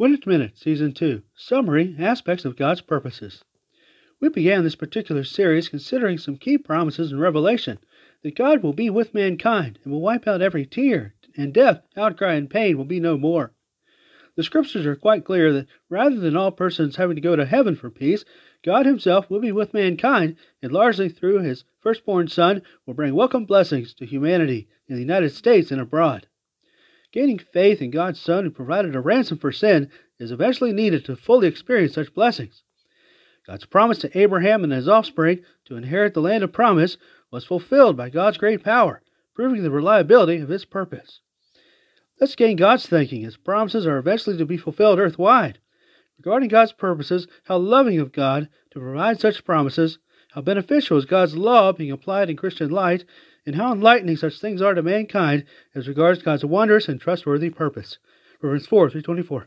One Minute, Season 2 Summary Aspects of God's Purposes. We began this particular series considering some key promises in Revelation that God will be with mankind and will wipe out every tear, and death, outcry, and pain will be no more. The scriptures are quite clear that rather than all persons having to go to heaven for peace, God Himself will be with mankind and largely through His firstborn Son will bring welcome blessings to humanity in the United States and abroad. Gaining faith in God's Son who provided a ransom for sin is eventually needed to fully experience such blessings. God's promise to Abraham and his offspring to inherit the land of promise was fulfilled by God's great power, proving the reliability of his purpose. Let's gain God's thinking. His promises are eventually to be fulfilled earthwide. Regarding God's purposes, how loving of God to provide such promises, how beneficial is God's law being applied in Christian light, and how enlightening such things are to mankind as regards God's wondrous and trustworthy purpose. Romans 4 324.